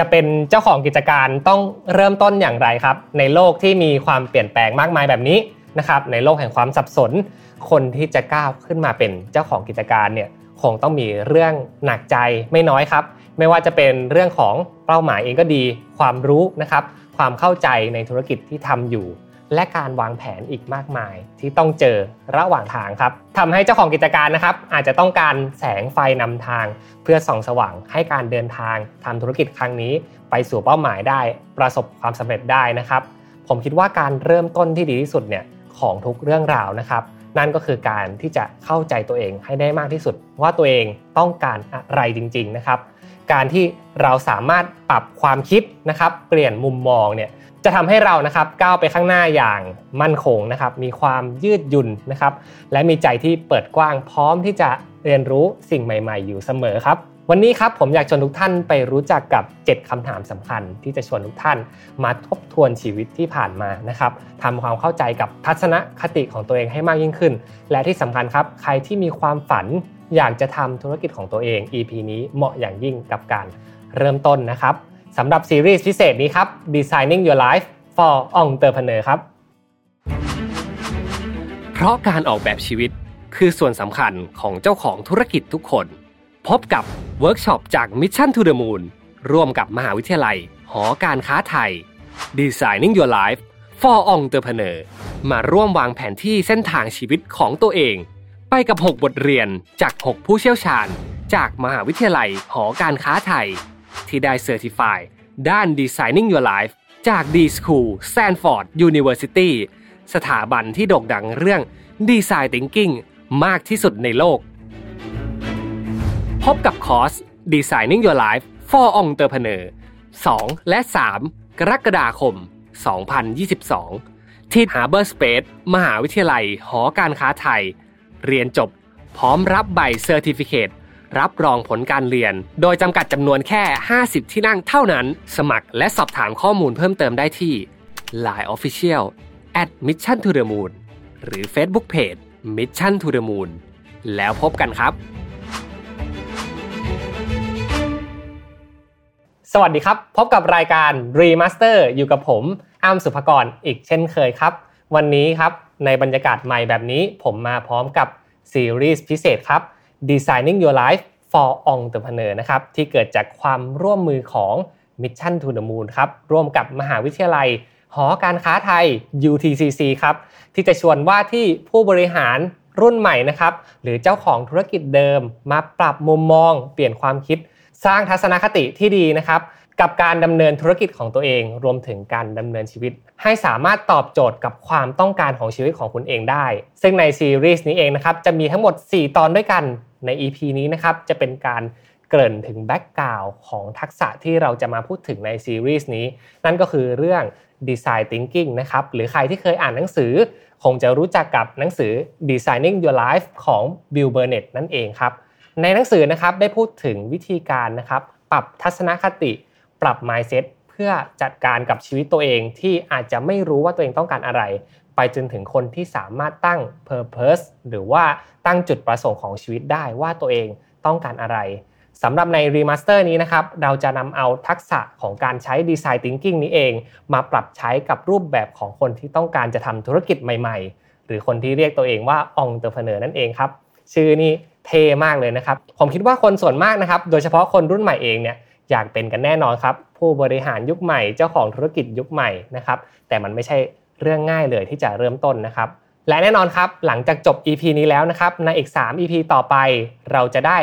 จะเป็นเจ้าของกิจการต้องเริ่มต้นอย่างไรครับ ในโลกที่มีความเปลี่ยนแปลงมากมายแบบนี้นะครับในโลกแห่งความสับสน คนที่จะก้าวขึ้นมาเป็นเจ้าของกิจการเนี่ยคงต้องมีเรื่องหนักใจไม่น้อยครับ ไม่ว่าจะเป็นเรื่องของเป้าหมายเองก็ดี ความรู้นะครับ ความเข้าใจในธุรกิจที่ทำอยู่ และการวางแผนอีกมากมายที่ต้องเจอระหว่างทางครับทำให้เจ้าของกิจการนะครับ อาจจะต้องการแสงไฟนำทาง เพื่อส่องสว่างให้การเดินทางทำธุรกิจครั้งนี้ ไปสู่เป้าหมายได้ ประสบความสำเร็จได้นะครับ ผมคิดว่าการเริ่มต้นที่ดีที่สุดเนี่ยของทุกเรื่องราวนะครับ นั่นก็คือการที่จะเข้าใจตัวเองให้ได้มากที่สุด ว่าตัวเองต้องการอะไรจริง ๆนะครับ การที่เราสามารถปรับความคิดนะครับ เปลี่ยนมุมมองเนี่ย จะทำให้เรานะครับก้าวไปข้างหน้าอย่างมั่นคงนะครับมีความยืดหยุ่นนะครับและมีใจที่เปิดกว้างพร้อมที่จะเรียนรู้สิ่งใหม่ ๆ อยู่เสมอครับ วันนี้ครับผมอยากชวนทุกท่านไปรู้จักกับ 7คำถามสำคัญ ที่จะชวนทุกท่านมาทบทวนชีวิตที่ผ่านมานะครับทำความเข้าใจกับทัศนคติของตัวเองให้มากยิ่งขึ้น และที่สำคัญครับ ใครที่มีความฝันอยากจะทำธุรกิจของตัวเอง EP นี้เหมาะอย่างยิ่งกับการเริ่มต้นนะครับ สำหรับซีรีส์พิเศษนี้ครับ Designing Your Life for Entrepreneur ครับ เพราะการออกแบบชีวิตคือส่วนสำคัญของเจ้าของธุรกิจทุกคน พบกับเวิร์กช็อปจาก Mission to the Moon ร่วมกับมหาวิทยาลัย หอการค้าไทย Designing Your Life for Entrepreneur มาร่วมวางแผนที่เส้นทางชีวิตของตัวเอง ไปกับ 6 บทเรียนจาก 6 ผู้เชี่ยวชาญ จากมหาวิทยาลัยหอการค้าไทย ที่ได้เซอร์ติฟายด้าน Designing Your Life จาก D School Stanford University สถาบันที่โด่งดังเรื่อง Design Thinking มากที่สุดในโลก พบกับคอร์ส Designing Your Life for Entrepreneur 2 และ 3 กรกฎาคม 2022 ที่ Harbor Space มหาวิทยาลัยหอการค้าไทย เรียนจบพร้อมรับใบเซอร์ติฟิเคต รับรองผลการเรียน โดยจำกัดจำนวนแค่ 50 ที่นั่งเท่านั้น สมัครและสอบถามข้อมูลเพิ่มเติมได้ที่ Line Official at Mission to the Moon หรือ Facebook Page Mission to the Moon แล้วพบกันครับ สวัสดีครับ พบกับรายการ Remaster อยู่กับผมอ้ำสุภกรอีกเช่นเคยครับ วันนี้ครับในบรรยากาศใหม่แบบนี้ ผมมาพร้อมกับซีรีส์พิเศษครับ Designing Your Life for Entrepreneur นะครับที่เกิดจากความร่วมมือของ Mission to the Moon ครับร่วมกับมหาวิทยาลัย หอการค้าไทย UTCC ครับที่จะชวนว่าที่ผู้บริหารรุ่นใหม่นะครับหรือเจ้าของธุรกิจเดิม มาปรับมุมมอง เปลี่ยนความคิด สร้างทัศนคติที่ดีนะครับกับการดำเนินธุรกิจของตัวเอง รวมถึงการดำเนินชีวิต ให้สามารถตอบโจทย์กับความต้องการของชีวิตของคุณเองได้ ซึ่งในซีรีส์นี้เองนะครับจะมีทั้งหมด 4 ตอนด้วยกัน ใน EP นี้นะครับจะเป็นการเกริ่นถึงแบ็กกราวของทักษะที่เราจะมาพูดถึงในซีรีส์นี้ นั่นก็คือเรื่อง Design Thinking นะครับหรือใครที่เคยอ่านหนังสือ คงจะรู้จักกับหนังสือ Designing Your Life ของ Bill Burnett นั่นเองครับในหนังสือนะครับได้พูดถึงวิธีการนะครับปรับทัศนคติ ปรับ mindset เพื่อจัดการกับชีวิตตัวเองที่อาจจะไม่รู้ว่าตัวเองต้องการอะไร ไปจนถึงคนที่สามารถตั้ง purpose หรือว่าตั้งจุดประสงค์ของชีวิตได้ว่าตัวเองต้องการอะไรสำหรับใน Remaster นี้นะครับ เราจะนำเอาทักษะของการใช้ Design Thinking นี้เอง มาปรับใช้กับรูปแบบของคนที่ต้องการจะทำธุรกิจใหม่ ๆ หรือคนที่เรียกตัวเองว่า Entrepreneur นั่นเองครับ ชื่อนี้เท่มากเลยนะครับ ผมคิดว่าคนส่วนมากนะครับ โดยเฉพาะคนรุ่นใหม่เองเนี่ยอยากเป็นกันแน่นอนครับ ผู้บริหารยุคใหม่เจ้าของธุรกิจยุคใหม่นะครับ แต่มันไม่ใช่ เรื่องง่ายเลยที่จะเริ่มต้นนะครับ และแน่นอนครับหลังจากจบ EP นี้แล้วนะครับในอีก 3 EP ต่อไป เราจะได้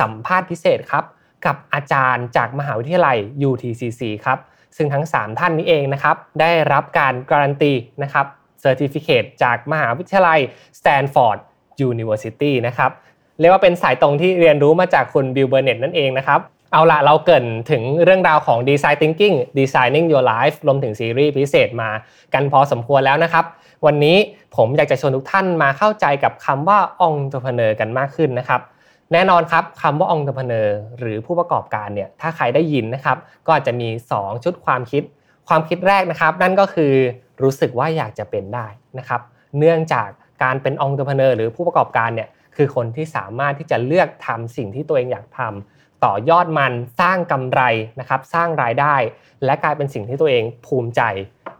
สัมภาษณ์พิเศษครับกับอาจารย์จากมหาวิทยาลัย UTCC ครับซึ่งทั้ง 3 ท่านนี้เองนะครับได้รับการการันตีนะครับ certificate จากมหาวิทยาลัย Stanford University นะครับเรียกว่าเป็นสายตรงที่เรียนรู้มาจากคุณ Bill Burnett นั่นเองนะครับ เอาละเราเกริ่นถึงเรื่องราวของ Design Thinking Designing Your Life รวมถึงซีรีส์พิเศษมากันพอสมควรแล้วนะครับ วันนี้ผมอยากจะชวนทุกท่านมาเข้าใจกับคำว่า Entrepreneur กันมากขึ้นนะครับแน่นอนครับคำว่า Entrepreneur หรือผู้ประกอบการเนี่ยถ้าใครได้ยินนะครับ ก็อาจจะมี 2 ชุดความคิด ความคิดแรกนะครับ นั่นก็คือรู้สึกว่าอยากจะเป็นได้นะครับ เนื่องจากการเป็น Entrepreneur หรือผู้ประกอบการเนี่ยคือคนที่สามารถที่จะเลือกทำสิ่งที่ตัวเองอยากทำ ต่อยอดมันสร้างกำไรนะครับสร้างรายได้ และกลายเป็นสิ่งที่ตัวเองภูมิใจ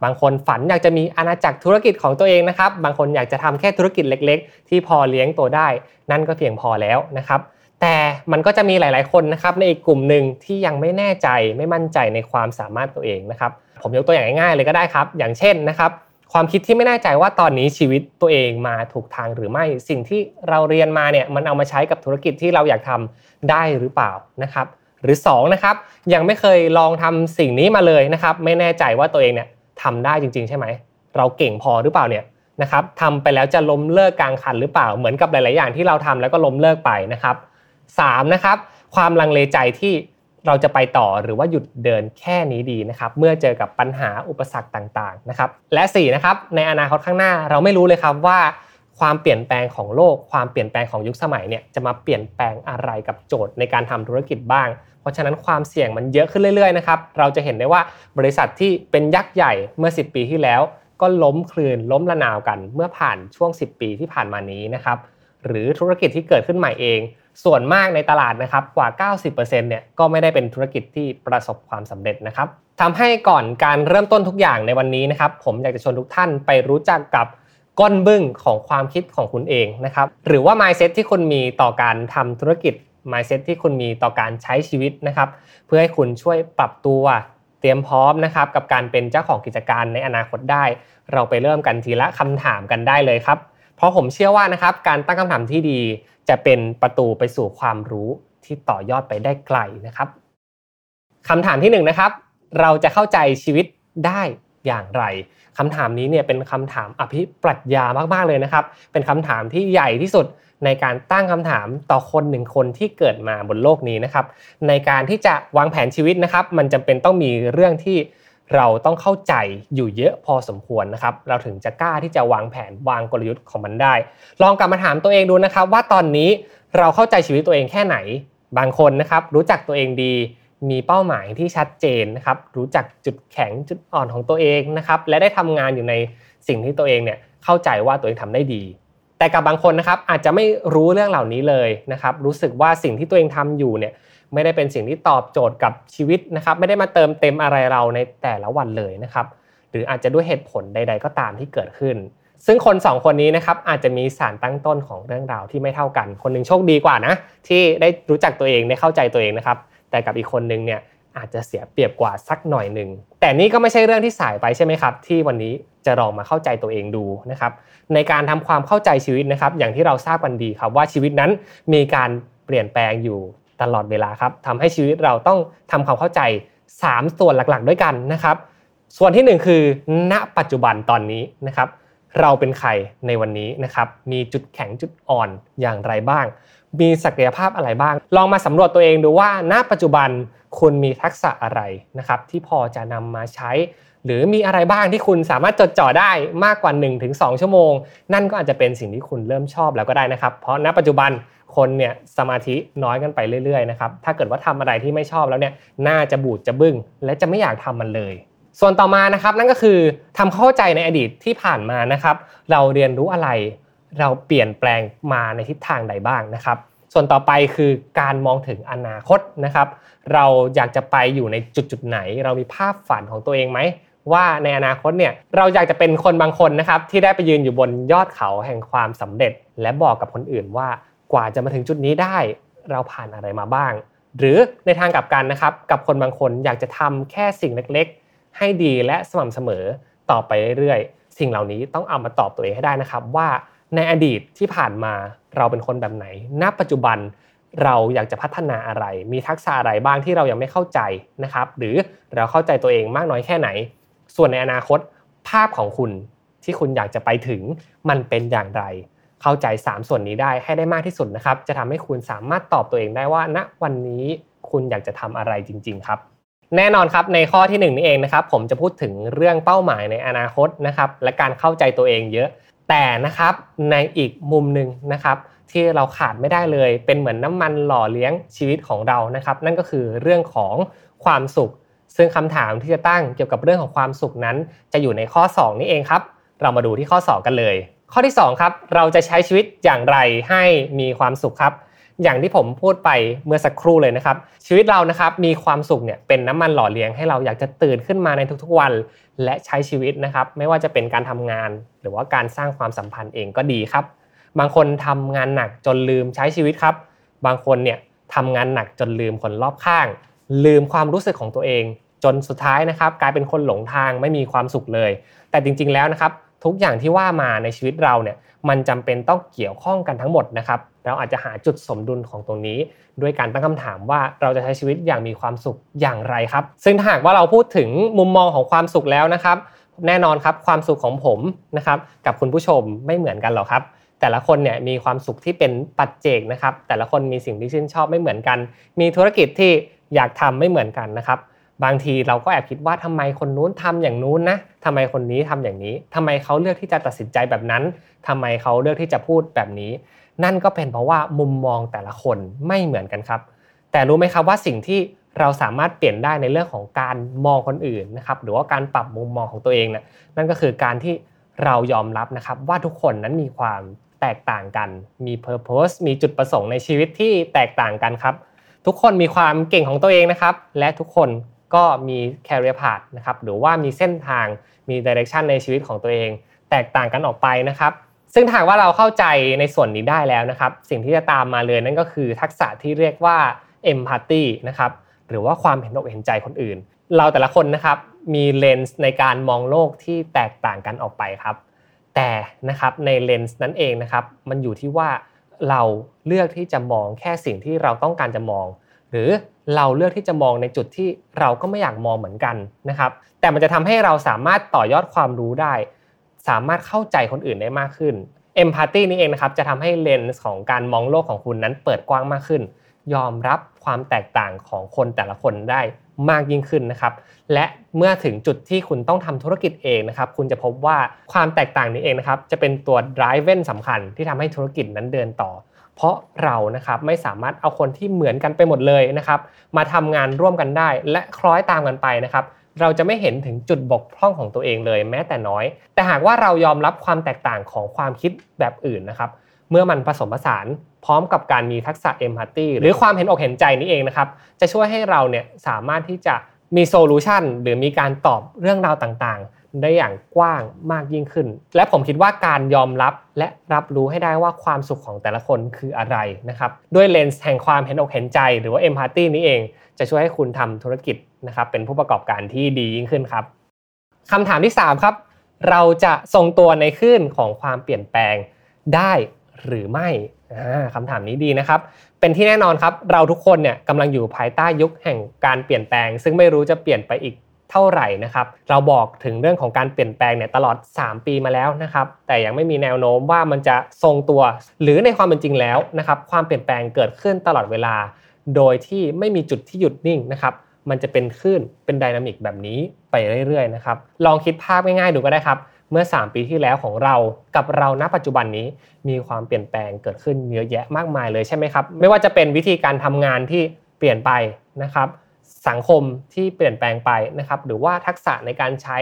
บางคนฝันอยากจะมีอาณาจักรธุรกิจของตัวเองนะครับบางคนอยากจะทำแค่ธุรกิจเล็ก ๆ ที่พอเลี้ยงตัวได้ นั่นก็เพียงพอแล้วนะครับแต่มันก็จะมีหลาย ๆ คนนะครับในอีกกลุ่มหนึ่งที่ยังไม่แน่ใจไม่มั่นใจในความสามารถตัวเองนะครับผมยกตัวอย่างง่ายๆเลยก็ได้ครับ อย่างเช่นนะครับ ความคิดที่ไม่แน่ใจว่าตอนนี้ชีวิตตัวเองมาถูกทางหรือไม่ สิ่งที่เราเรียนมาเนี่ยมันเอามาใช้กับธุรกิจที่เราอยากทำได้หรือเปล่านะครับ หรือ2นะครับยังไม่เคยลองทำสิ่งนี้มาเลยนะครับ ไม่แน่ใจว่าตัวเองเนี่ยทำได้จริง ๆ ใช่ไหมเราเก่งพอหรือเปล่าเนี่ยนะครับทำไปแล้วจะล้มเลิกกลางคันหรือเปล่า เหมือนกับหลาย ๆ อย่างที่เราทำแล้วก็ล้มเลิกไปนะครับ3นะครับความลังเลใจที่ เราจะไปต่อหรือว่าหยุดเดินแค่นี้ดีนะครับเมื่อเจอกับปัญหาอุปสรรคต่างๆนะครับและ4นะครับในอนาคตข้างหน้าเราไม่รู้เลยครับว่าความเปลี่ยนแปลงของโลก ความเปลี่ยนแปลงของยุคสมัยเนี่ยจะมาเปลี่ยนแปลงอะไรกับโจทย์ในการทำธุรกิจบ้าง เพราะฉะนั้นความเสี่ยงมันเยอะขึ้นเรื่อยๆนะครับเราจะเห็นได้ว่าบริษัทที่เป็นยักษ์ใหญ่เมื่อ 10 ปีที่แล้ว ก็ล้มคลืนล้มละนาวกัน เมื่อผ่านช่วง 10 ปีที่ผ่านมานี้นะครับหรือธุรกิจที่เกิดขึ้นใหม่เอง ส่วนมากในตลาดนะครับกว่า 90%เนี่ยก็ไม่ได้เป็นธุรกิจที่ประสบความสำเร็จนะครับทำให้ก่อนการเริ่มต้นทุกอย่างในวันนี้นะครับ ผมอยากจะชวนทุกท่านไปรู้จักกับก้นบึ้งของความคิดของคุณเองนะครับ หรือว่า mindset ที่คุณมีต่อการทำธุรกิจ mindset ที่คุณมีต่อการใช้ชีวิตนะครับ เพื่อให้คุณช่วยปรับตัวเตรียมพร้อมนะครับ กับการเป็นเจ้าของกิจการในอนาคตได้ เราไปเริ่มกันทีละคำถามกันได้เลยครับ เพราะผมเชื่อว่านะครับการตั้งคำถามที่ดีจะเป็นประตูไปสู่ความรู้ที่ต่อยอดไปได้ไกลนะครับคำถามที่1นนะครับเราจะเข้าใจชีวิตได้อย่างไรคำถามนี้เนี่ยเป็นคำถามอภิปรัชญามากๆเลยนะครับ เป็นคำถามที่ใหญ่ที่สุดในการตั้งคำถามต่อคนหนึ่งคนที่เกิดมาบนโลกนี้นะครับ ในการที่จะวางแผนชีวิตนะครับ มันจำเป็นต้องมีเรื่องที่ เราต้องเข้าใจอยู่เยอะพอสมควรนะครับ เราถึงจะกล้าที่จะวางแผนวางกลยุทธ์ของมันได้ ลองกลับมาถามตัวเองดูนะครับ ว่าตอนนี้เราเข้าใจชีวิตตัวเองแค่ไหน บางคนนะครับรู้จักตัวเองดี มีเป้าหมายที่ชัดเจนนะครับ รู้จักจุดแข็งจุดอ่อนของตัวเองนะครับ และได้ทำงานอยู่ในสิ่งที่ตัวเองเนี่ยเข้าใจว่าตัวเองทำได้ดี แต่กับบางคนนะครับอาจจะไม่รู้เรื่องเหล่านี้เลยนะครับ รู้สึกว่าสิ่งที่ตัวเองทำอยู่เนี่ย ไม่ได้เป็นสิ่งที่ตอบโจทย์กับชีวิตนะครับ ไม่ได้มาเติมเต็มอะไรเราในแต่ละวันเลยนะครับ หรืออาจจะด้วยเหตุผลใด ๆ ก็ตามที่เกิดขึ้น ซึ่งคน 2 คนนี้นะครับอาจจะมีสารตั้งต้นของเรื่องราวที่ไม่เท่ากัน คนหนึ่งโชคดีกว่านะ ที่ได้รู้จักตัวเองได้เข้าใจตัวเองนะครับ แต่กับอีกคนนึงเนี่ยอาจจะเสียเปรียบกว่าสักหน่อยหนึ่ง แต่นี่ก็ไม่ใช่เรื่องที่สายไปใช่ไหมครับ ที่วันนี้จะลองมาเข้าใจตัวเองดูนะครับในการทำความเข้าใจชีวิตนะครับ อย่างที่เราทราบกันดีครับว่าชีวิตนั้นมีการเปลี่ยนแปลงอยู่ ตลอดเวลาครับทำให้ชีวิตเราต้องทำความเข้าใจ 3 ส่วนหลักๆ ด้วยกันนะครับ ส่วนที่ 1 คือ ณปัจจุบันตอนนี้นะครับ เราเป็นใครในวันนี้นะครับ มีจุดแข็งจุดอ่อนอย่างไรบ้าง มีศักยภาพอะไรบ้าง ลองมาสำรวจตัวเองดูว่า ณปัจจุบันคุณมีทักษะอะไรนะครับ ที่พอจะนำมาใช้ หรือมีอะไรบ้างที่คุณสามารถจดจ่อได้มากกว่า 1-2 ชั่วโมง นั่นก็อาจจะเป็นสิ่งที่คุณเริ่มชอบแล้วก็ได้นะครับ เพราะณปัจจุบัน คนเนี่ยสมาธิน้อยกันไปเรื่อยๆนะครับถ้าเกิดว่าทำอะไรที่ไม่ชอบแล้วเนี่ยน่าจะบูดจะบึ้ง และจะไม่อยากทำมันเลย ส่วนต่อมานะครับนั่นก็คือทำเข้าใจในอดีตที่ผ่านมานะครับ เราเรียนรู้อะไร เราเปลี่ยนแปลงมาในทิศทางใดบ้างนะครับ ส่วนต่อไปคือการมองถึงอนาคตนะครับ เราอยากจะไปอยู่ในจุดจุดไหน เรามีภาพฝันของตัวเองไหมว่าในอนาคตเนี่ยเราอยากจะเป็นคนบางคนนะครับที่ได้ไปยืนอยู่บนยอดเขาแห่งความสำเร็จ และบอกกับคนอื่นว่า กว่าจะมาถึงจุดนี้ได้ เราผ่านอะไรมาบ้าง หรือในทางกลับกันนะครับกับคนบางคนอยากจะทำแค่สิ่งเล็กๆ ให้ดีและสม่ำเสมอต่อไปเรื่อยๆ สิ่งเหล่านี้ต้องเอามาตอบตัวเองให้ได้นะครับว่าในอดีตที่ผ่านมาเราเป็นคนแบบไหน ณ ปัจจุบันเราอยากจะพัฒนาอะไร มีทักษะอะไรบ้างที่เรายังไม่เข้าใจนะครับ หรือเราเข้าใจตัวเองมากน้อยแค่ไหน ส่วนในอนาคตภาพของคุณที่คุณอยากจะไปถึงมันเป็นอย่างไร เข้าใจ 3 ส่วนนี้ได้ให้ได้มากที่สุดนะครับ จะทำให้คุณสามารถตอบตัวเองได้ว่าณวันนี้คุณอยากจะทำอะไรจริง ๆ ครับ แน่นอนครับในข้อที่1นี่เองนะครับ ผมจะพูดถึงเรื่องเป้าหมายในอนาคตนะครับ และการเข้าใจตัวเองเยอะ แต่นะครับในอีกมุมหนึ่งนะครับ ที่เราขาดไม่ได้เลย เป็นเหมือนน้ำมันหล่อเลี้ยงชีวิตของเรานะครับ นั่นก็คือเรื่องของความสุข ซึ่งคำถามที่จะตั้งเกี่ยวกับเรื่องของความสุขนั้น จะอยู่ในข้อ 2 นี่เองครับ เรามาดูที่ข้อ 2 กันเลย ข้อที่2ครับเราจะใช้ชีวิตอย่างไรให้มีความสุขครับ อย่างที่ผมพูดไปเมื่อสักครู่เลยนะครับ ชีวิตเรานะครับมีความสุขเนี่ยเป็นน้ำมันหล่อเลี้ยงให้เราอยากจะตื่นขึ้นมาในทุกๆวัน และใช้ชีวิตนะครับ ไม่ว่าจะเป็นการทำงาน หรือว่าการสร้างความสัมพันธ์เองก็ดีครับ บางคนทำงานหนักจนลืมใช้ชีวิตครับ บางคนเนี่ยทำงานหนักจนลืมคนรอบข้าง ลืมความรู้สึกของตัวเอง จนสุดท้ายนะครับ กลายเป็นคนหลงทางไม่มีความสุขเลย แต่จริง ๆแล้วนะครับ ทุกอย่างที่ว่ามาในชีวิตเราเนี่ยมันจำเป็นต้องเกี่ยวข้องกันทั้งหมดนะครับเราอาจจะหาจุดสมดุลของตรงนี้ ด้วยการตั้งคำถามว่าเราจะใช้ชีวิตอย่างมีความสุขอย่างไรครับ ซึ่งถ้าหากว่าเราพูดถึงมุมมองของความสุขแล้วนะครับ แน่นอนครับความสุขของผมนะครับกับคุณผู้ชมไม่เหมือนกันหรอกครับแต่ละคนเนี่ยมีความสุขที่เป็นปัจเจกนะครับ แต่ละคนมีสิ่งที่ชื่นชอบไม่เหมือนกัน มีธุรกิจที่อยากทำไม่เหมือนกันนะครับ บางทีเราก็แอบคิดว่าทำไมคนนู้นทำอย่างนู้นนะทำไมคนนี้ทำอย่างนี้ทำไมเขาเลือกที่จะตัดสินใจแบบนั้นทำไมเขาเลือกที่จะพูดแบบนี้ นั่นก็เป็นเพราะว่ามุมมองแต่ละคนไม่เหมือนกันครับ แต่รู้ไหมครับว่าสิ่งที่เราสามารถเปลี่ยนได้ในเรื่องของการมองคนอื่นนะครับ หรือว่าการปรับมุมมองของตัวเองนะนั่นก็คือการที่เรายอมรับนะครับ ว่าทุกคนนั้นมีความแตกต่างกัน มี purpose มีจุดประสงค์ในชีวิตที่แตกต่างกันครับ ทุกคนมีความเก่งของตัวเองนะครับ และทุกคน ก็มี career path นะครับหรือว่ามีเส้นทางมี direction ในชีวิตของตัวเอง แตกต่างกันออกไปนะครับซึ่งถ้าว่าเราเข้าใจในส่วนนี้ได้แล้วนะครับ สิ่งที่จะตามมาเลยนั่นก็คือทักษะที่เรียกว่า empathy นะครับหรือว่าความเห็นอกเห็นใจคนอื่น เราแต่ละคนนะครับมีเลนส์ในการมองโลกที่แตกต่างกันออกไปครับ แต่นะครับในเลนส์นั้นเองนะครับ มันอยู่ที่ว่าเราเลือกที่จะมองแค่สิ่งที่เราต้องการจะมอง หรือ เราเลือกที่จะมองในจุดที่เราก็ไม่อยากมองเหมือนกันนะครับ แต่มันจะทำให้เราสามารถต่อยอดความรู้ได้ สามารถเข้าใจคนอื่นได้มากขึ้นเอมพัตตีนี่เองนะครับจะทำให้เลนส์ของการมองโลกของคุณนั้นเปิดกว้างมากขึ้น ยอมรับความแตกต่างของคนแต่ละคนได้มากยิ่งขึ้นนะครับ และเมื่อถึงจุดที่คุณต้องทำธุรกิจเองนะครับ คุณจะพบว่าความแตกต่างนี้เองนะครับ จะเป็นตัว driver สำคัญที่ทำให้ธุรกิจนั้นเดินต่อ เพราะเรานะครับไม่สามารถเอาคนที่เหมือนกันไปหมดเลยนะครับ มาทำงานร่วมกันได้ และคล้อยตามกันไปนะครับ เราจะไม่เห็นถึงจุดบกพร่องของตัวเองเลย แม้แต่น้อย แต่หากว่าเรายอมรับความแตกต่างของความคิดแบบอื่นนะครับ เมื่อมันผสมผสานพร้อมกับการมีทักษะเอมพัตตีหรือความเห็นอกเห็นใจนี้เองนะครับ จะช่วยให้เราเนี่ยสามารถที่จะมีโซลูชันหรือมีการตอบเรื่องราวต่างๆ ได้อย่างกว้างมากยิ่งขึ้น และผมคิดว่าการยอมรับและรับรู้ให้ได้ว่าความสุขของแต่ละคนคืออะไรนะครับด้วยเลนส์แห่งความเห็นอกเห็นใจ หรือว่าเอมพัตตีนี้เอง จะช่วยให้คุณทำธุรกิจนะครับเป็นผู้ประกอบการที่ดียิ่งขึ้นครับคำถามที่ 3 ครับ เราจะทรงตัวในคลื่นของความเปลี่ยนแปลงได้หรือไม่คำถามนี้ดีนะครับ เป็นที่แน่นอนครับ เราทุกคนเนี่ยกำลังอยู่ภายใต้ยุคแห่งการเปลี่ยนแปลง ซึ่งไม่รู้จะเปลี่ยนไปอีก เท่าไหร่นะครับ เราบอกถึงเรื่องของการเปลี่ยนแปลงเนี่ยตลอด 3 ปีมาแล้วนะครับ แต่ยังไม่มีแนวโน้มว่ามันจะทรงตัว หรือในความเป็นจริงแล้วนะครับ ความเปลี่ยนแปลงเกิดขึ้นตลอดเวลา โดยที่ไม่มีจุดที่หยุดนิ่งนะครับ มันจะเป็นคลื่น เป็นดินามิกแบบนี้ไปเรื่อยๆนะครับ ลองคิดภาพง่ายๆดูก็ได้ครับ เมื่อ 3 ปีที่แล้วของเรา กับเราณปัจจุบันนี้ มีความเปลี่ยนแปลงเกิดขึ้นเยอะแยะมากมายเลยใช่ไหมครับ ไม่ว่าจะเป็นวิธีการทำงานที่เปลี่ยนไปนะครับ สังคมที่เปลี่ยนแปลงไปนะครับหรือว่าทักษะในการใช้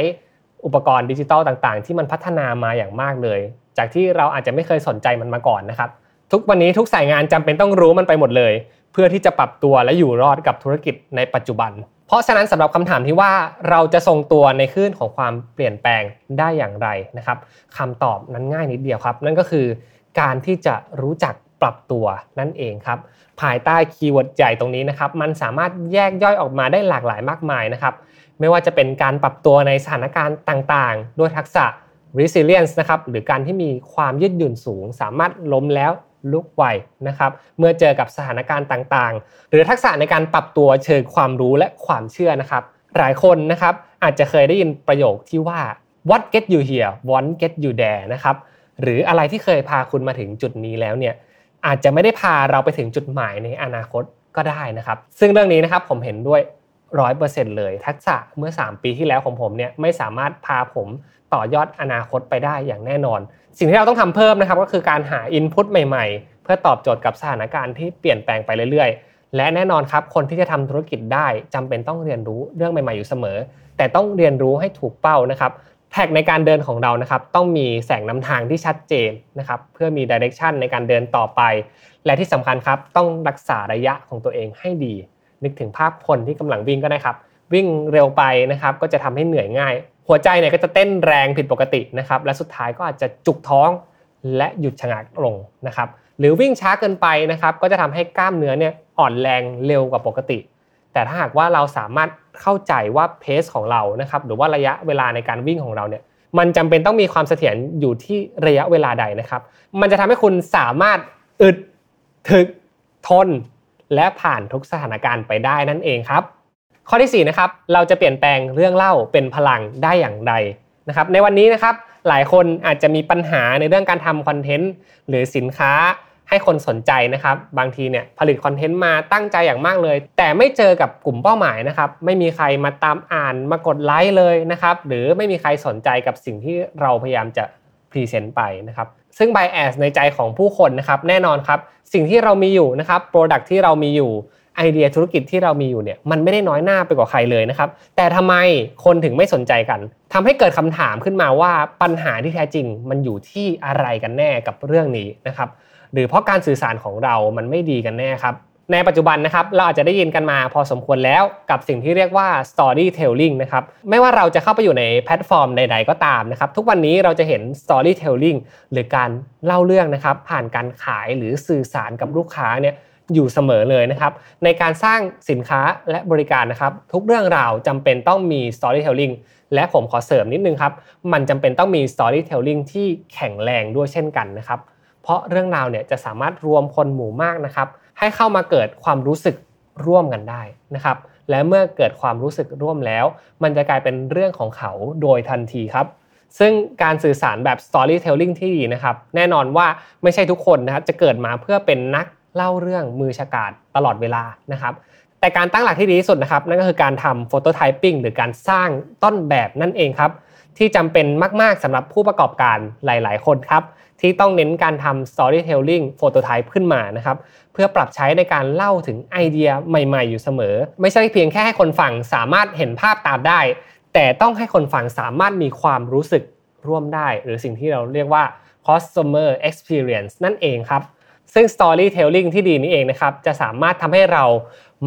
อุปกรณ์ดิจิตอลต่างๆ ที่มันพัฒนามาอย่างมากเลย จากที่เราอาจจะไม่เคยสนใจมันมาก่อนนะครับ ทุกวันนี้ทุกสายงานจำเป็นต้องรู้มันไปหมดเลย เพื่อที่จะปรับตัวและอยู่รอดกับธุรกิจในปัจจุบัน เพราะฉะนั้นสำหรับคำถามที่ว่าเราจะทรงตัวในคลื่นของความเปลี่ยนแปลงได้อย่างไรนะครับคำตอบนั้นง่ายนิดเดียวครับ นั่นก็คือการที่จะรู้จัก ปรับตัวนั่นเองครับภายใต้คีย์เวิร์ดใหญ่ตรงนี้นะครับมันสามารถแยกย่อยออกมาได้หลากหลายมากมายนะครับไม่ว่าจะเป็นการปรับตัวในสถานการณ์ต่างๆ ด้วยทักษะ resilience นะครับหรือการที่มีความยืดหยุ่นสูง สามารถล้มแล้วลุกไหวนะครับเมื่อเจอกับสถานการณ์ต่างๆ หรือทักษะในการปรับตัวเชิงความรู้และความเชื่อนะครับหลายคนนะครับอาจจะเคยได้ยินประโยคที่ว่า what get you here won't get you there นะครับหรืออะไรที่เคยพาคุณมาถึงจุดนี้แล้วเนี่ย อาจจะไม่ได้พาเราไปถึงจุดหมายในอนาคตก็ได้นะครับ ซึ่งเรื่องนี้นะครับผมเห็นด้วยร้อยเปอร์เซ็นต์เลยทักษะเมื่อ 3 ปีที่แล้วของผมเนี่ยไม่สามารถพาผมต่อยอดอนาคตไปได้อย่างแน่นอน สิ่งที่เราต้องทำเพิ่มนะครับก็คือการหาอินพุตใหม่ๆ เพื่อตอบโจทย์กับสถานการณ์ที่เปลี่ยนแปลงไปเรื่อยๆ และแน่นอนครับคนที่จะทำธุรกิจได้จำเป็นต้องเรียนรู้เรื่องใหม่ๆอยู่เสมอ แต่ต้องเรียนรู้ให้ถูกเป้านะครับ แท็กในการเดินของเรานะครับต้องมีแสงนำทางที่ชัดเจนนะครับเพื่อมีดิเรกชันในการเดินต่อไป และที่สำคัญครับต้องรักษาระยะของตัวเองให้ดี นึกถึงภาพคนที่กำลังวิ่งก็ได้ครับ วิ่งเร็วไปนะครับก็จะทำให้เหนื่อยง่าย หัวใจเนี่ยก็จะเต้นแรงผิดปกตินะครับและสุดท้ายก็อาจจะจุกท้องและหยุดชะงักลงนะครับหรือวิ่งช้าเกินไปนะครับก็จะทำให้กล้ามเนื้อเนี่ยอ่อนแรงเร็วกว่าปกติ แต่ถ้าหากว่าเราสามารถเข้าใจว่าเพสของเรานะครับหรือว่าระยะเวลาในการวิ่งของเราเนี่ยมันจำเป็นต้องมีความเสถียรอยู่ที่ระยะเวลาใดนะครับ มันจะทำให้คุณสามารถอึดถึกทน และผ่านทุกสถานการณ์ไปได้นั่นเองครับ ข้อที่4นะครับเราจะเปลี่ยนแปลงเรื่องเล่าเป็นพลังได้อย่างไรนะครับในวันนี้นะครับหลายคนอาจจะมีปัญหาในเรื่องการทำคอนเทนต์หรือสินค้า ให้คนสนใจนะครับ บางทีเนี่ยผลิตคอนเทนต์มาตั้งใจอย่างมากเลย แต่ไม่เจอกับกลุ่มเป้าหมายนะครับไม่มีใครมาตามอ่านมากดไลค์เลยนะครับหรือไม่มีใครสนใจกับสิ่งที่เราพยายามจะ present ไปนะครับซึ่ง bias ในใจของผู้คนนะครับแน่นอนครับสิ่งที่เรามีอยู่นะครับ Product ที่เรามีอยู่ไอเดียธุรกิจที่เรามีอยู่เนี่ยมันไม่ได้น้อยหน้าไปกว่าใครเลยนะครับแต่ทำไมคนถึงไม่สนใจกันทำให้เกิดคำถามขึ้นมาว่าปัญหาที่แท้จริงมันอยู่ที่อะไรกันแน่กับเรื่องนี้นะครับ หรือเพราะการสื่อสารของเรามันไม่ดีกันแน่ครับในปัจจุบันนะครับเราอาจจะได้ยินกันมาพอสมควรแล้วกับสิ่งที่เรียกว่า storytelling นะครับไม่ว่าเราจะเข้าไปอยู่ในแพลตฟอร์มใด ๆ ก็ตามนะครับทุกวันนี้เราจะเห็น storytelling หรือการเล่าเรื่องนะครับผ่านการขายหรือสื่อสารกับลูกค้าเนี่ยอยู่เสมอเลยนะครับในการสร้างสินค้าและบริการนะครับทุกเรื่องราวจำเป็นต้องมี storytelling และผมขอเสริมนิดนึงครับมันจำเป็นต้องมี storytelling ที่แข็งแรงด้วยเช่นกันนะครับ เพราะเรื่องราวเนี่ยจะสามารถรวมคนหมู่มากนะครับ ให้เข้ามาเกิดความรู้สึกร่วมกันได้นะครับ และเมื่อเกิดความรู้สึกร่วมแล้ว มันจะกลายเป็นเรื่องของเขาโดยทันทีครับ ซึ่งการสื่อสารแบบ storytelling ที่ดีนะครับ แน่นอนว่าไม่ใช่ทุกคนนะครับจะเกิดมาเพื่อเป็นนักเล่าเรื่องมือฉกาจตลอดเวลานะครับ แต่การตั้งหลักที่ดีที่สุดนะครับ นั่นก็คือการทำโฟโตไทปิ้งหรือการสร้างต้นแบบนั่นเองครับ ที่จำเป็นมาก ๆสำหรับผู้ประกอบการหลาย ๆ คนครับ ที่ต้องเน้นการทำ storytelling phototype ขึ้นมานะครับเพื่อปรับใช้ในการเล่าถึงไอเดียใหม่ๆ อยู่เสมอ ไม่ใช่เพียงแค่ให้คนฟังสามารถเห็นภาพตามได้ แต่ต้องให้คนฟังสามารถมีความรู้สึกร่วมได้ หรือสิ่งที่เราเรียกว่า customer experience นั่นเองครับ ซึ่ง storytelling ที่ดีนี้เองนะครับจะสามารถทำให้เรา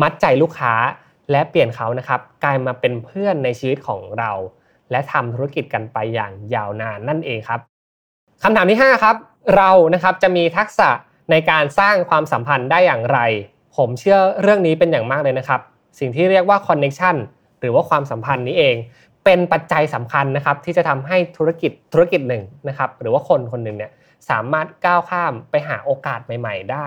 มัดใจลูกค้าและเปลี่ยนเขานะครับกลายมาเป็นเพื่อนในชีวิตของเรา และทำธุรกิจกันไปอย่างยาวนานนั่นเองครับ คำถามที่ 5 ครับ เรานะครับจะมีทักษะในการสร้างความสัมพันธ์ได้อย่างไร ผมเชื่อเรื่องนี้เป็นอย่างมากเลยนะครับ สิ่งที่เรียกว่าคอนเน็ชันหรือว่าความสัมพันธ์นี้เอง เป็นปัจจัยสำคัญนะครับที่จะทำให้ธุรกิจธุรกิจหนึ่งนะครับหรือว่าคนคนหนึ่งเนี่ยสามารถก้าวข้ามไปหาโอกาสใหม่ ๆ ได้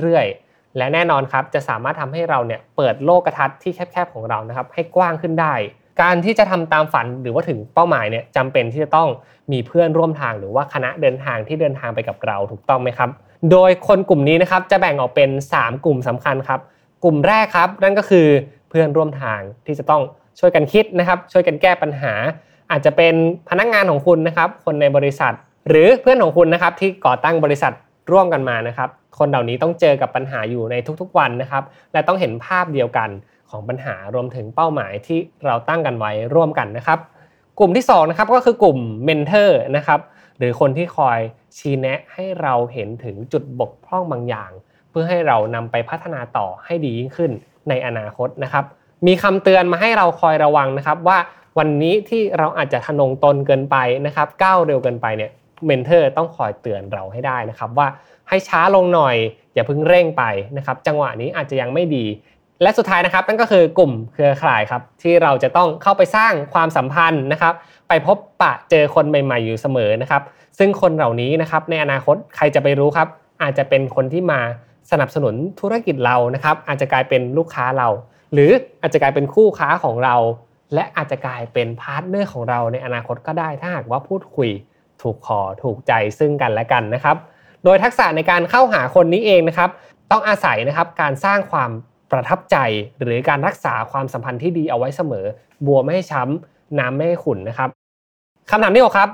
เรื่อยๆและแน่นอนครับจะสามารถทำให้เราเนี่ยเปิดโลกทัศน์ที่แคบๆของเรานะครับให้กว้างขึ้นได้ การที่จะทำตามฝันหรือว่าถึงเป้าหมายเนี่ยจำเป็นที่จะต้องมีเพื่อนร่วมทางหรือว่าคณะเดินทางที่เดินทางไปกับเราถูกต้องไหมครับ โดยคนกลุ่มนี้นะครับจะแบ่งออกเป็น 3 กลุ่มสำคัญครับ กลุ่มแรกครับ นั่นก็คือเพื่อนร่วมทางที่จะต้องช่วยกันคิดนะครับ ช่วยกันแก้ปัญหา อาจจะเป็นพนักงานของคุณนะครับ คนในบริษัท หรือเพื่อนของคุณนะครับที่ก่อตั้งบริษัทร่วมกันมานะครับ คนเหล่านี้ต้องเจอกับปัญหาอยู่ในทุกๆวันนะครับ และต้องเห็นภาพเดียวกัน ของปัญหารวมถึงเป้าหมายที่เราตั้งกันไว้ร่วมกันนะครับ กลุ่มที่2นะครับก็คือกลุ่ม mentor นะครับหรือคนที่คอยชี้แนะให้เราเห็นถึงจุดบกพร่องบางอย่าง เพื่อให้เรานำไปพัฒนาต่อให้ดียิ่งขึ้นในอนาคตนะครับ มีคำเตือนมาให้เราคอยระวังนะครับว่าวันนี้ที่เราอาจจะทะนงตนเกินไปนะครับก้าวเร็วเกินไปเนี่ย mentor ต้องคอยเตือนเราให้ได้นะครับว่าให้ช้าลงหน่อยอย่าเพิ่งเร่งไปนะครับจังหวะนี้อาจจะยังไม่ดี และสุดท้ายนะครับนั่นก็คือกลุ่มเครือข่ายครับที่เราจะต้องเข้าไปสร้างความสัมพันธ์นะครับ ไปพบปะเจอคนใหม่ ๆ อยู่เสมอนะครับ ซึ่งคนเหล่านี้นะครับในอนาคตใครจะไปรู้ครับ อาจจะเป็นคนที่มาสนับสนุนธุรกิจเรานะครับ อาจจะกลายเป็นลูกค้าเรา หรืออาจจะกลายเป็นคู่ค้าของเรา และอาจจะกลายเป็นพาร์ทเนอร์ของเราในอนาคตก็ได้ ถ้าหากว่าพูดคุยถูกคอถูกใจซึ่งกันและกันนะครับ โดยทักษะในการเข้าหาคนนี้เองนะครับ ต้องอาศัยนะครับการสร้างความ ประทับใจหรือการรักษาความสัมพันธ์ที่ดีเอาไว้เสมอ บัวไม่ให้ช้ำน้ำไม่ให้ขุ่นนะครับคำถามที่หกครับ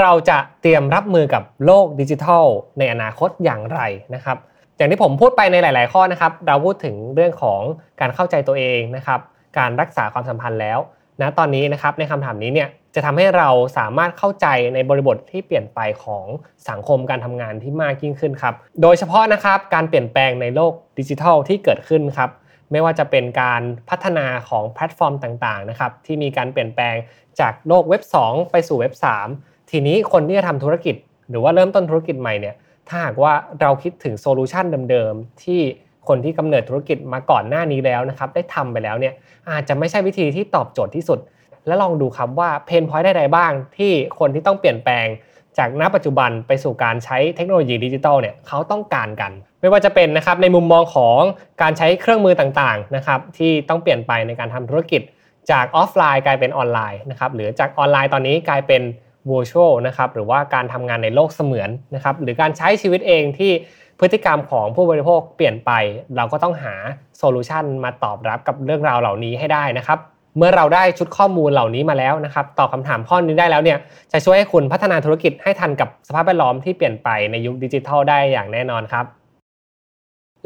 เราจะเตรียมรับมือกับโลกดิจิทัล ในอนาคตอย่างไรนะครับ อย่างที่ผมพูดไปในหลาย ๆ ข้อนะครับ เราพูดถึงเรื่องของการเข้าใจตัวเองนะครับ การรักษาความสัมพันธ์แล้ว ณตอนนี้นะครับในคำถามนี้เนี่ยจะทำให้เราสามารถเข้าใจในบริบทที่เปลี่ยนไปของสังคมการทำงานที่มากยิ่งขึ้นครับ โดยเฉพาะนะครับการเปลี่ยนแปลงในโลกดิจิทัลที่เกิดขึ้นครับไม่ว่าจะเป็นการพัฒนาของแพลตฟอร์มต่างๆนะครับที่มีการเปลี่ยนแปลงจากโลกเว็บ 2 ไปสู่เว็บ 3 ทีนี้คนที่จะทำธุรกิจ หรือว่าเริ่มต้นธุรกิจใหม่เนี่ยถ้าหากว่าเราคิดถึงโซลูชันเดิมๆที่ คนที่กำเนิดธุรกิจมาก่อนหน้านี้แล้วนะครับ ได้ทำไปแล้วเนี่ยอาจจะไม่ใช่วิธีที่ตอบโจทย์ที่สุด และลองดูครับว่า pain point ใดๆบ้าง ที่คนที่ต้องเปลี่ยนแปลงจากณปัจจุบันไปสู่การใช้เทคโนโลยีดิจิทัลเนี่ยเขาต้องการกัน ไม่ว่าจะเป็นนะครับในมุมมองของการใช้เครื่องมือต่างๆนะครับที่ต้องเปลี่ยนไปในการทำธุรกิจ จากออฟไลน์กลายเป็นออนไลน์นะครับหรือจากออนไลน์ตอนนี้กลายเป็น virtual นะครับหรือว่าการทำงานในโลกเสมือนนะครับหรือการใช้ชีวิตเองที่ พฤติกรรมของผู้บริโภคเปลี่ยนไป เราก็ต้องหาโซลูชันมาตอบรับกับเรื่องราวเหล่านี้ให้ได้นะครับเมื่อเราได้ชุดข้อมูลเหล่านี้มาแล้วนะครับตอบคำถามข้อนี้ได้แล้วเนี่ยจะช่วยให้คุณพัฒนาธุรกิจให้ทันกับสภาพแวดล้อมที่เปลี่ยนไปในยุคดิจิทัลได้อย่างแน่นอนครับ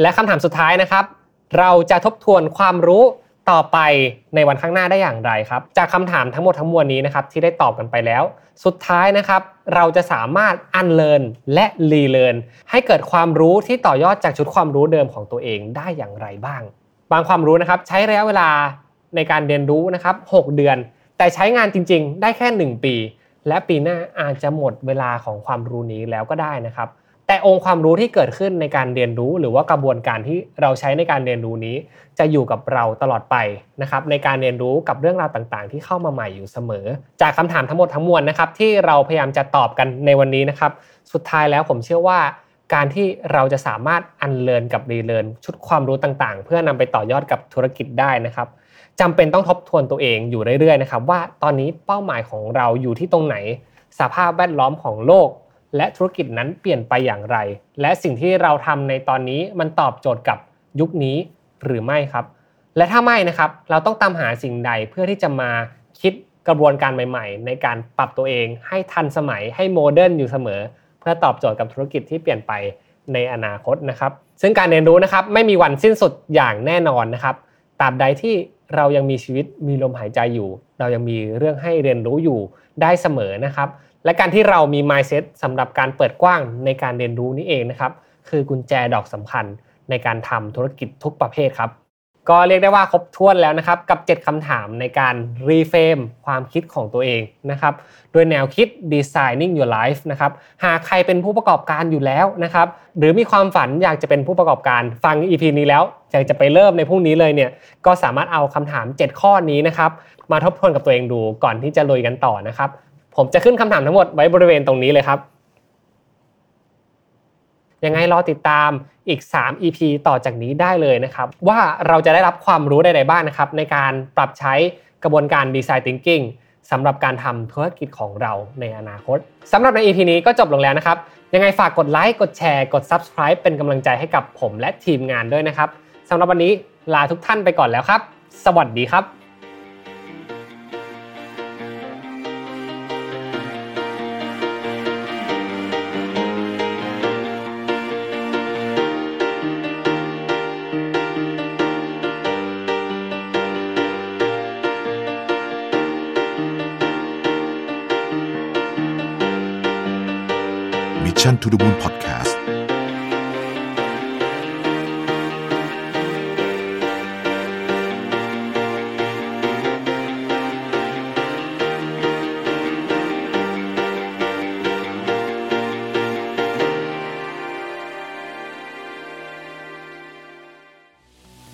และคำถามสุดท้ายนะครับ เราจะทบทวนความรู้ ต่อไปในวันข้างหน้าได้อย่างไรครับ จากคำถามทั้งหมดทั้งมวลนี้นะครับที่ได้ตอบกันไปแล้ว สุดท้ายนะครับ เราจะสามารถ unlearnและรีเลิร์นให้เกิดความรู้ที่ต่อยอดจากชุดความรู้เดิมของตัวเองได้อย่างไรบ้าง บางความรู้นะครับใช้ระยะเวลาในการเรียนรู้นะครับ6เดือน แต่ใช้งานจริง ๆ ได้แค่ 1 ปี และปีหน้าอาจจะหมดเวลาของความรู้นี้แล้วก็ได้นะครับแต่องค์ความรู้ที่เกิดขึ้นในการเรียนรู้หรือว่ากระบวนการที่เราใช้ในการเรียนรู้นี้ จะอยู่กับเราตลอดไปนะครับในการเรียนรู้กับเรื่องราวต่างๆ ที่เข้ามาใหม่อยู่เสมอ จากคำถามทั้งหมดทั้งมวลนะครับที่เราพยายามจะตอบกันในวันนี้นะครับ สุดท้ายแล้วผมเชื่อว่า การที่เราจะสามารถอันเลินกับรีเลินชุดความรู้ต่างๆ เพื่อนำไปต่อยอดกับธุรกิจได้นะครับจำเป็นต้องทบทวนตัวเองอยู่เรื่อยๆนะครับว่าตอนนี้เป้าหมายของเราอยู่ที่ตรงไหน สภาพแวดล้อมของโลก และธุรกิจนั้นเปลี่ยนไปอย่างไร และสิ่งที่เราทำในตอนนี้มันตอบโจทย์กับยุคนี้ หรือไม่ครับ และถ้าไม่นะครับ เราต้องตามหาสิ่งใดเพื่อที่จะมาคิดกระบวนการใหม่ ๆ ในการปรับตัวเองให้ทันสมัยให้โมเดิร์นอยู่เสมอ เพื่อตอบโจทย์กับธุรกิจที่เปลี่ยนไปในอนาคตนะครับ ซึ่งการเรียนรู้นะครับไม่มีวันสิ้นสุดอย่างแน่นอนนะครับตราบใดที่เรายังมีชีวิตมีลมหายใจอยู่ เรายังมีเรื่องให้เรียนรู้อยู่ได้เสมอนะครับ และการที่เรามี mindset สำหรับการเปิดกว้างในการเรียนรู้นี่เองนะครับ คือกุญแจดอกสำคัญ ในการทำธุรกิจทุกประเภทครับ ก็เรียกได้ว่าครบถ้วนแล้วนะครับ กับ 7คำถามในการรีเฟรมความคิดของตัวเองนะครับโดยแนวคิด designing your life นะครับหากใครเป็นผู้ประกอบการอยู่แล้วนะครับ หรือมีความฝันอยากจะเป็นผู้ประกอบการฟัง EP นี้แล้วอยากจะไปเริ่มในพรุ่งนี้เลยเนี่ยก็สามารถเอาคำถาม 7 ข้อนี้นะครับมาทบทวนกับตัวเองดูก่อนที่จะลุยกันต่อนะครับผมจะขึ้นคำถามทั้งหมดไว้บริเวณตรงนี้เลยครับ ยังไงรอติดตามอีก 3 EP ต่อจากนี้ได้เลยนะครับ ว่าเราจะได้รับความรู้ใดๆบ้างนะครับ ในการปรับใช้กระบวนการ Design Thinking สำหรับการทำธุรกิจของเราในอนาคตสำหรับใน EP นี้ก็จบลงแล้วนะครับ ยังไงฝากกดไลค์กดแชร์กด Subscribe เป็นกำลังใจให้กับผมและทีมงานด้วยนะครับสำหรับวันนี้ลาทุกท่านไปก่อนแล้วครับ สวัสดีครับ Mission to the Moon Podcast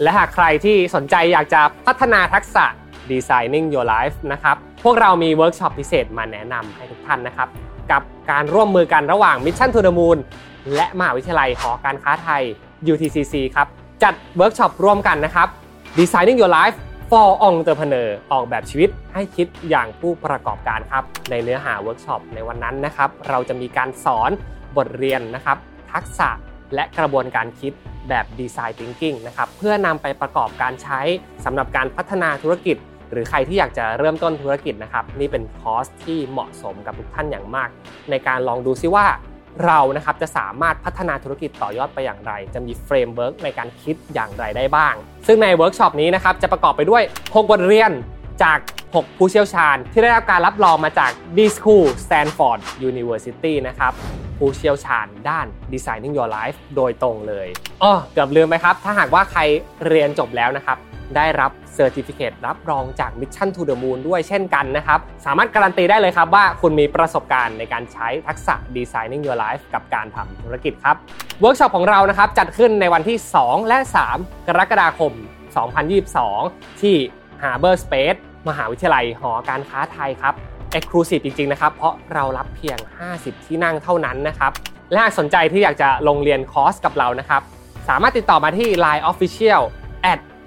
และหากใครที่สนใจอยากจะพัฒนาทักษะ Designing Your Life นะครับ พวกเรามีเวิร์กช็อปพิเศษมาแนะนำให้ทุกท่านนะครับ การร่วมมือกันระหว่าง Mission to the Moon และมหาวิทยาลัยหอการค้าไทย UTCC ครับ จัดเวิร์กช็อปร่วมกันนะครับ Designing Your Life for Entrepreneur ออกแบบชีวิตให้คิดอย่างผู้ประกอบการครับ ในเนื้อหาเวิร์กช็อปในวันนั้นนะครับ เราจะมีการสอนบทเรียนนะครับ ทักษะและกระบวนการคิดแบบ Design Thinking นะครับ เพื่อนำไปประกอบการใช้สำหรับการพัฒนาธุรกิจ หรือใครที่อยากจะเริ่มต้นธุรกิจนะครับ นี่เป็นคอร์สที่เหมาะสมกับทุกท่านอย่างมาก ในการลองดูซิว่าเรานะครับจะสามารถพัฒนาธุรกิจต่อยอดไปอย่างไร จะมี framework ในการคิดอย่างไรได้บ้าง ซึ่งในเวิร์กช็อปนี้นะครับจะประกอบไปด้วย 6 บทเรียนจาก 6 ผู้เชี่ยวชาญ ที่ได้รับการรับรองมาจาก D School Stanford University นะครับผู้เชี่ยวชาญด้าน Designing Your Life โดยตรงเลยอ๋อเกือบลืมไปครับ ถ้าหากว่าใครเรียนจบแล้วนะครับ ได้รับ certificate รับรองจาก Mission to the Moon ด้วยเช่นกันนะครับ สามารถการันตีได้เลยครับว่าคุณมีประสบการณ์ในการใช้ทักษะ Designing Your Life กับการทำธุรกิจครับเวิร์กช็อปของเรานะครับจัดขึ้นในวันที่ 2 และ 3 กรกฎาคม 2022 ที่ Harbor Space มหาวิทยาลัยหอการค้าไทยครับ Exclusive จริงๆนะครับ เพราะเรารับเพียง 50 ที่นั่งเท่านั้นนะครับและหากสนใจที่อยากจะลงเรียนคอร์สกับเรานะครับ สามารถติดต่อมาที่ Line Official at